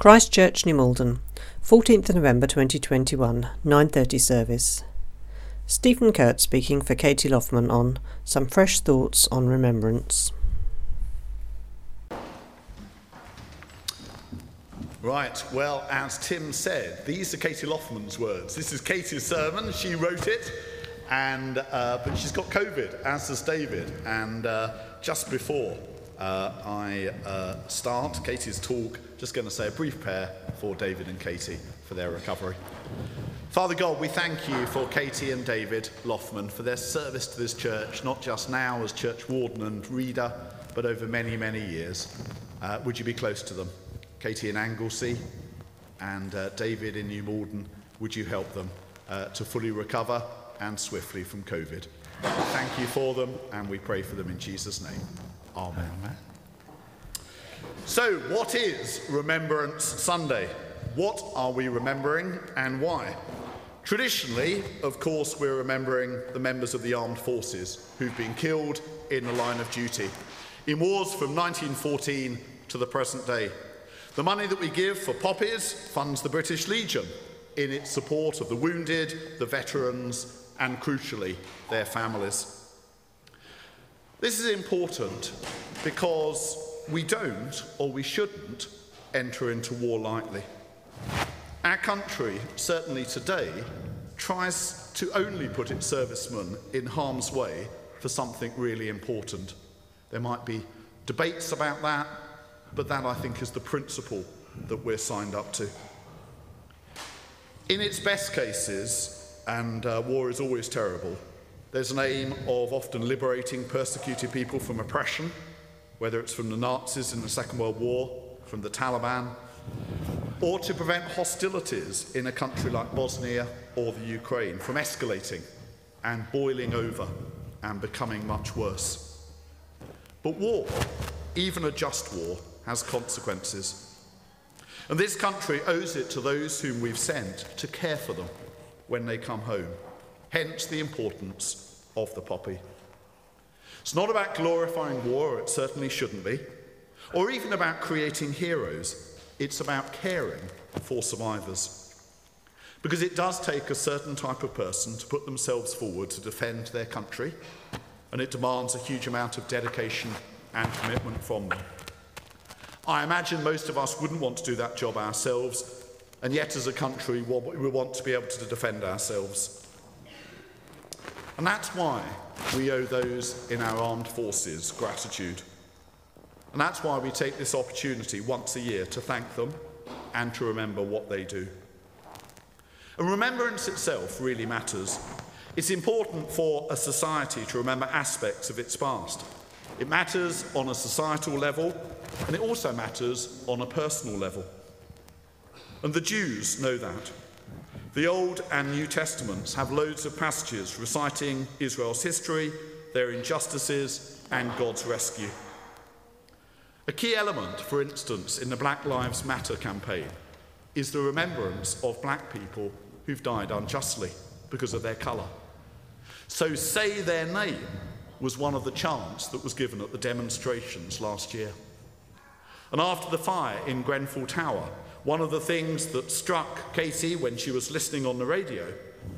Christ Church, New Malden, 14th November 2021, 9:30 service. Stephen Kurt speaking for Katie Loffman on some fresh thoughts on remembrance. Right, well, as Tim said, these are Katie Loffman's words. This is Katie's sermon, she wrote it, and, uh, but she's got COVID, as does David. And uh, just before uh, I uh, start Katie's talk, just going to say a brief prayer for David and Katie for their recovery. Father God, we thank you for Katie and David Loffman for their service to this church, not just now as church warden and reader, but over many, many years. Uh, would you be close to them? Katie in Anglesey and uh, David in New Malden, would you help them uh, to fully recover and swiftly from COVID? Thank you for them, and we pray for them in Jesus' name. Amen. Amen. So, what is Remembrance Sunday? What are we remembering and why? Traditionally, of course, we're remembering the members of the armed forces who've been killed in the line of duty in wars from 1914 to the present day. The money that we give for poppies funds the British Legion in its support of the wounded, the veterans, and crucially, their families. This is important because we don't, or we shouldn't, enter into war lightly. Our country, certainly today, tries to only put its servicemen in harm's way for something really important. There might be debates about that, but that, I think, is the principle that we're signed up to. In its best cases, and uh, war is always terrible, there's an aim of often liberating persecuted people from oppression, whether it's from the Nazis in the Second World War, from the Taliban, or to prevent hostilities in a country like Bosnia or the Ukraine from escalating and boiling over and becoming much worse. But war, even a just war, has consequences. And this country owes it to those whom we've sent to care for them when they come home. Hence the importance of the poppy. It's not about glorifying war, it certainly shouldn't be, or even about creating heroes. It's about caring for survivors. Because it does take a certain type of person to put themselves forward to defend their country, and it demands a huge amount of dedication and commitment from them. I imagine most of us wouldn't want to do that job ourselves, and yet as a country, we want to be able to defend ourselves. And that's why we owe those in our armed forces gratitude. And that's why we take this opportunity once a year to thank them and to remember what they do. And remembrance itself really matters. It's important for a society to remember aspects of its past. It matters on a societal level, and it also matters on a personal level. And the Jews know that. The Old and New Testaments have loads of passages reciting Israel's history, their injustices, and God's rescue. A key element, for instance, in the Black Lives Matter campaign is the remembrance of black people who've died unjustly because of their colour. So, say their name was one of the chants that was given at the demonstrations last year. And after the fire in Grenfell Tower, one of the things that struck Katie when she was listening on the radio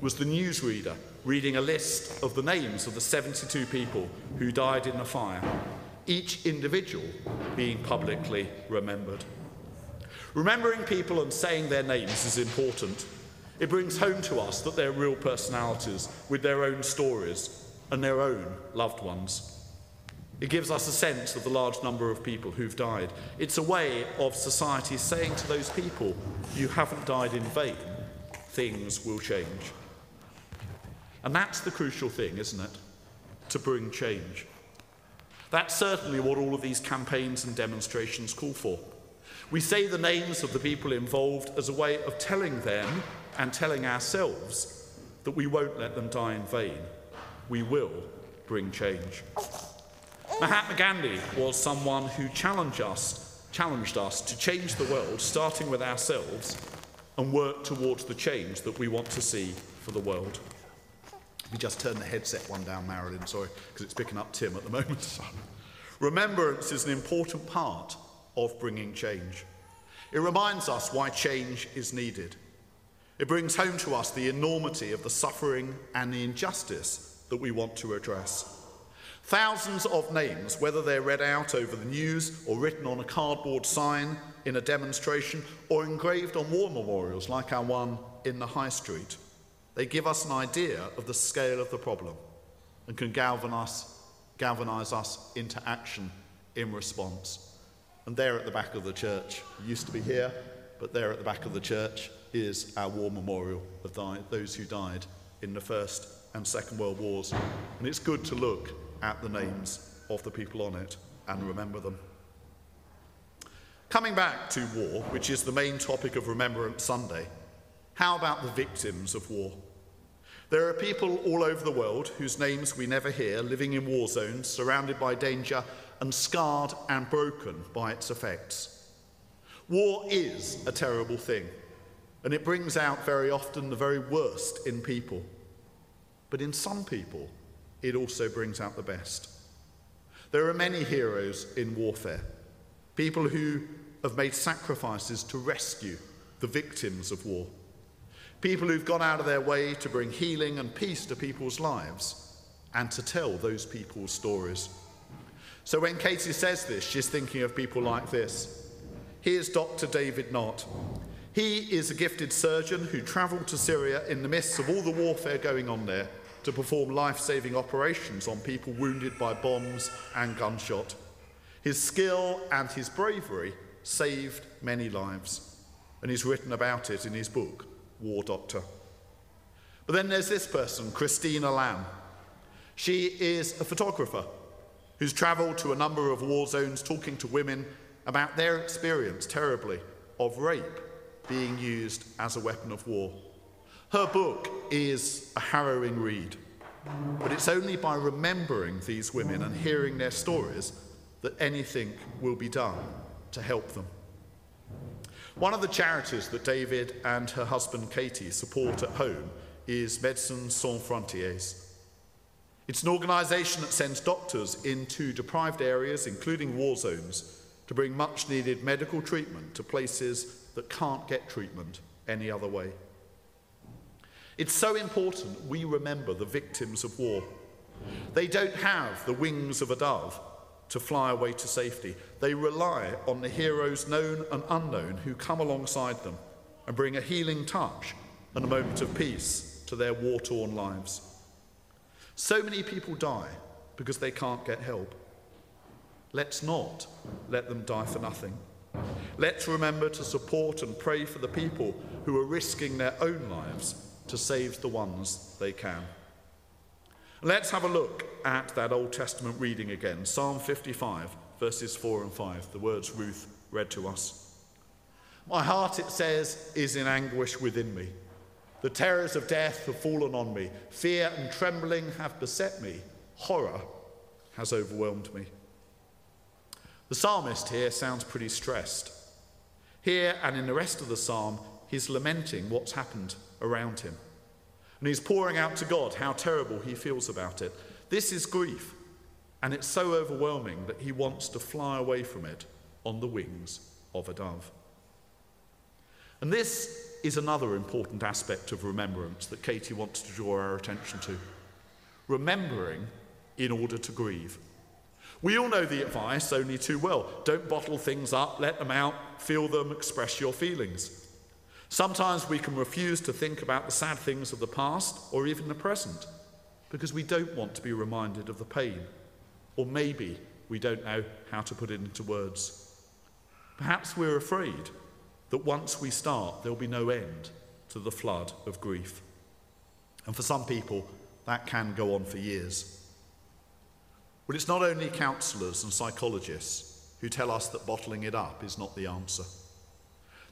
was the newsreader reading a list of the names of the 72 people who died in the fire, each individual being publicly remembered. Remembering people and saying their names is important. It brings home to us that they're real personalities with their own stories and their own loved ones. It gives us a sense of the large number of people who've died. It's a way of society saying to those people, You haven't died in vain, things will change. And that's the crucial thing, isn't it? To bring change. That's certainly what all of these campaigns and demonstrations call for. We say the names of the people involved as a way of telling them and telling ourselves that we won't let them die in vain we will bring change. Mahatma Gandhi was someone who challenged us, challenged us to change the world, starting with ourselves, and work towards the change that we want to see for the world. We just turn the headset one down, Marilyn, sorry, because it's picking up Tim at the moment. Remembrance is an important part of bringing change. It reminds us why change is needed. It brings home to us the enormity of the suffering and the injustice that we want to address. Thousands of names, whether they're read out over the news or written on a cardboard sign in a demonstration or engraved on war memorials like our one in the High Street, they give us an idea of the scale of the problem and can galvanize, us into action in response. And there at the back of the church, used to be here, but there at the back of the church is our war memorial of those who died in the First and Second World Wars. And it's good to look at the names of the people on it and remember them. Coming back to war, which is the main topic of Remembrance Sunday, how about the victims of war? There are people all over the world whose names we never hear, living in war zones, surrounded by danger, and scarred and broken by its effects. War is a terrible thing, and it brings out very often the very worst in people. But in some people, it also brings out the best. There are many heroes in warfare, people who have made sacrifices to rescue the victims of war, people who've gone out of their way to bring healing and peace to people's lives and to tell those people's stories. So when Katie says this, she's thinking of people like this. Here's Dr. David Nott. He is a gifted surgeon who travelled to Syria in the midst of all the warfare going on there to perform life saving operations on people wounded by bombs and gunshot. His skill and his bravery saved many lives, and he's written about it in his book, War Doctor. But then there's this person, Christina Lamb. She is a photographer who's travelled to a number of war zones talking to women about their experience, terribly, of rape being used as a weapon of war. Her book is a harrowing read, but it's only by remembering these women and hearing their stories that anything will be done to help them. One of the charities that David and her husband Katie support at home is Médecins Sans Frontières. It's an organisation that sends doctors into deprived areas, including war zones, to bring much needed medical treatment to places that can't get treatment any other way. It's so important we remember the victims of war. They don't have the wings of a dove to fly away to safety. They rely on the heroes, known and unknown, who come alongside them and bring a healing touch and a moment of peace to their war torn lives. So many people die because they can't get help. Let's not let them die for nothing. Let's remember to support and pray for the people who are risking their own lives to save the ones they can. Let's have a look at that Old Testament reading again Psalm 55, verses 4 and 5, the words Ruth read to us. My heart, it says, is in anguish within me. The terrors of death have fallen on me. Fear and trembling have beset me. Horror has overwhelmed me. The psalmist here sounds pretty stressed. Here and in the rest of the psalm, he's lamenting what's happened around him. And he's pouring out to God how terrible he feels about it. This is grief, and it's so overwhelming that he wants to fly away from it on the wings of a dove. And this is another important aspect of remembrance that Katie wants to draw our attention to. Remembering in order to grieve. We all know the advice only too well. Don't bottle things up, let them out, feel them, express your feelings. Sometimes we can refuse to think about the sad things of the past or even the present because we don't want to be reminded of the pain, or maybe we don't know how to put it into words. Perhaps we're afraid that once we start, there'll be no end to the flood of grief. And for some people, that can go on for years. But it's not only counsellors and psychologists who tell us that bottling it up is not the answer.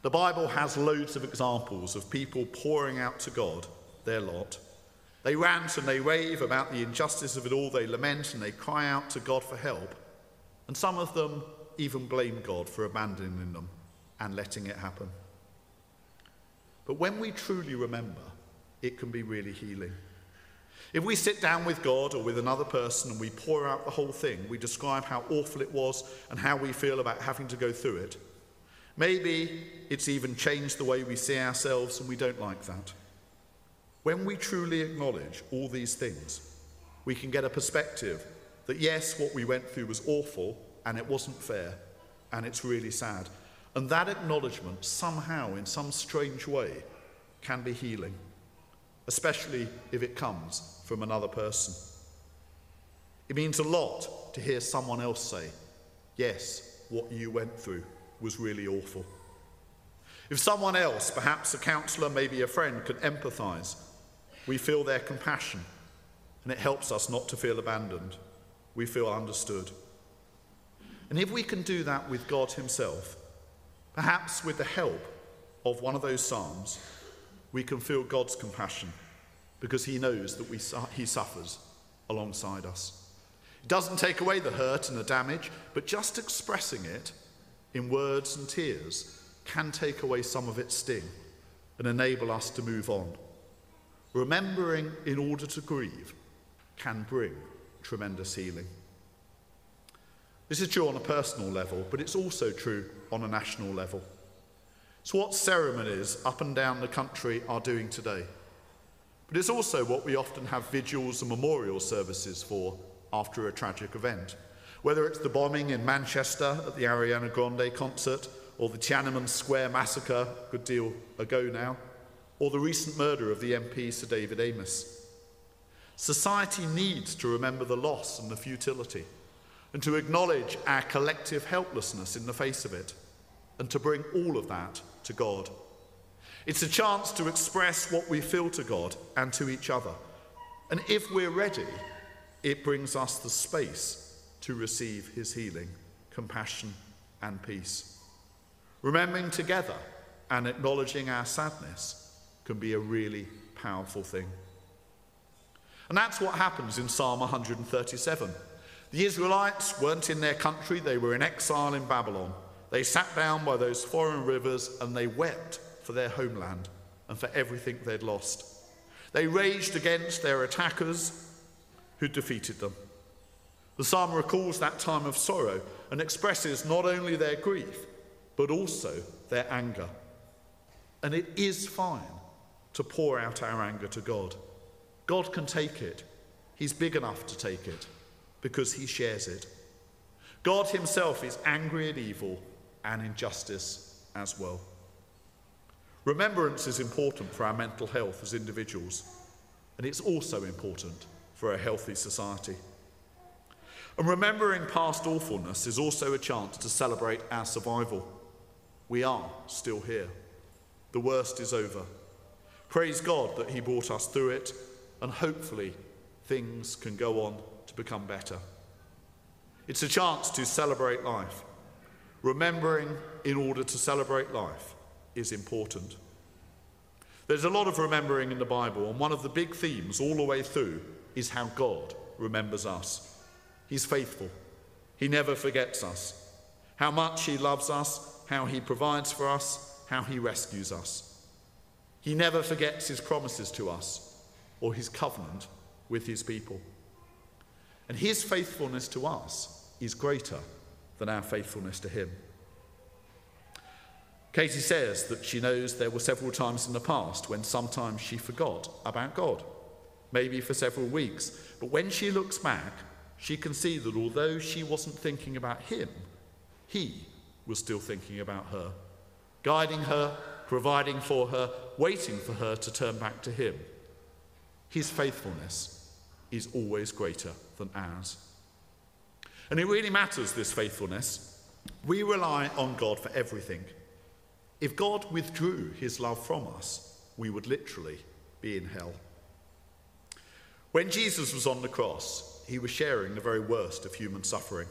The Bible has loads of examples of people pouring out to God their lot. They rant and they rave about the injustice of it all, they lament and they cry out to God for help. And some of them even blame God for abandoning them and letting it happen. But when we truly remember, it can be really healing. If we sit down with God or with another person and we pour out the whole thing, we describe how awful it was and how we feel about having to go through it, Maybe it's even changed the way we see ourselves and we don't like that. When we truly acknowledge all these things, we can get a perspective that yes, what we went through was awful and it wasn't fair and it's really sad. And that acknowledgement, somehow, in some strange way, can be healing, especially if it comes from another person. It means a lot to hear someone else say, Yes, what you went through was really awful. If someone else, perhaps a counsellor, maybe a friend, can empathise, we feel their compassion and it helps us not to feel abandoned. We feel understood. And if we can do that with God Himself, perhaps with the help of one of those Psalms, we can feel God's compassion because He knows that we, He suffers alongside us. It doesn't take away the hurt and the damage, but just expressing it in words and tears can take away some of its sting and enable us to move on. Remembering in order to grieve can bring tremendous healing. This is true on a personal level, but it's also true on a national level. It's what ceremonies up and down the country are doing today. But it's also what we often have vigils and memorial services for after a tragic event. Whether it's the bombing in Manchester at the Ariana Grande concert, or the Tiananmen Square massacre a good deal ago now, or the recent murder of the MP Sir David Amess. Society needs to remember the loss and the futility, and to acknowledge our collective helplessness in the face of it, and to bring all of that to God. It's a chance to express what we feel to God and to each other. And if we're ready, it brings us the space to receive his healing, compassion, and peace. Remembering together and acknowledging our sadness can be a really powerful thing. And that's what happens in Psalm 137. The Israelites weren't in their country, they were in exile in Babylon. They sat down by those foreign rivers and they wept for their homeland and for everything they'd lost. They raged against their attackers who defeated them. The psalm recalls that time of sorrow and expresses not only their grief, but also their anger. And it is fine to pour out our anger to God. God can take it. He's big enough to take it because he shares it. God himself is angry at evil and injustice as well. Remembrance is important for our mental health as individuals, and it's also important for a healthy society. And remembering past awfulness is also a chance to celebrate our survival. We are still here. The worst is over. Praise God that He brought us through it, and hopefully things can go on to become better. It's a chance to celebrate life. Remembering in order to celebrate life is important. There's a lot of remembering in the Bible, and one of the big themes all the way through is how God remembers us. He's faithful, He never forgets us. How much He loves us, how He provides for us, how He rescues us. He never forgets His promises to us or His covenant with His people. And His faithfulness to us is greater than our faithfulness to Him. Katie says that she knows there were several times in the past when sometimes she forgot about God maybe for several weeks. But when she looks back, she can see that although she wasn't thinking about him, he was still thinking about her, guiding her, providing for her, waiting for her to turn back to him. His faithfulness is always greater than ours. And it really matters, this faithfulness. We rely on God for everything. If God withdrew his love from us, we would literally be in hell. When Jesus was on the cross, he was sharing the very worst of human suffering,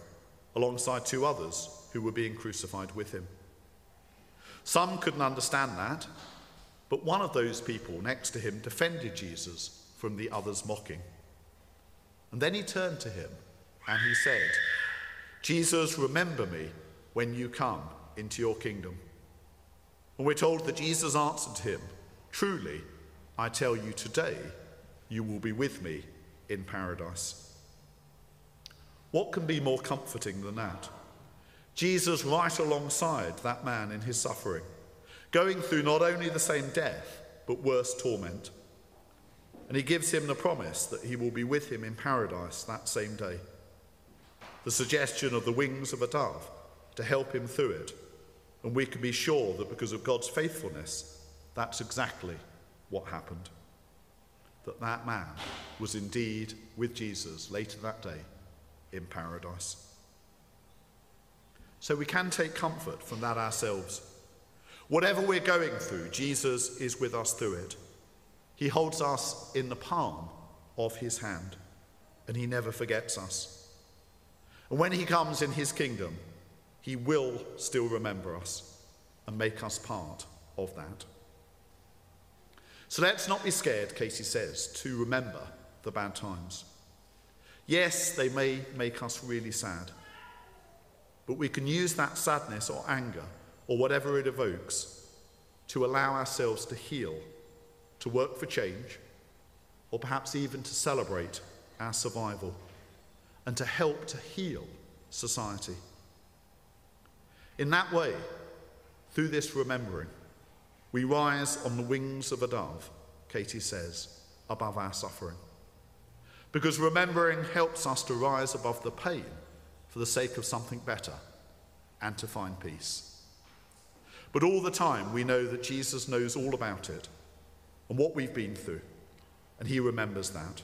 alongside two others who were being crucified with him. Some couldn't understand that, but one of those people next to him defended Jesus from the others' mocking. And then he turned to him and he said, Jesus, remember me when you come into your kingdom. And we're told that Jesus answered him, Truly, I tell you today, you will be with me in paradise. What can be more comforting than that? Jesus right alongside that man in his suffering, going through not only the same death, but worse torment. And he gives him the promise that he will be with him in paradise that same day. The suggestion of the wings of a dove to help him through it. And we can be sure that because of God's faithfulness, that's exactly what happened. That that man was indeed with Jesus later that day in paradise. So we can take comfort from that ourselves. Whatever we're going through, Jesus is with us through it. He holds us in the palm of his hand, and he never forgets us. And when he comes in his kingdom, he will still remember us and make us part of that. So let's not be scared, Casey says, to remember the bad times. Yes, they may make us really sad, but we can use that sadness or anger or whatever it evokes to allow ourselves to heal, to work for change, or perhaps even to celebrate our survival and to help to heal society. In that way, through this remembering, we rise on the wings of a dove, Katie says, above our suffering. Because remembering helps us to rise above the pain for the sake of something better and to find peace. But all the time, we know that Jesus knows all about it and what we've been through, and he remembers that.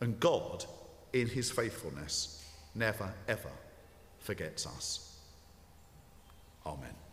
And God, in his faithfulness, never, ever forgets us. Amen.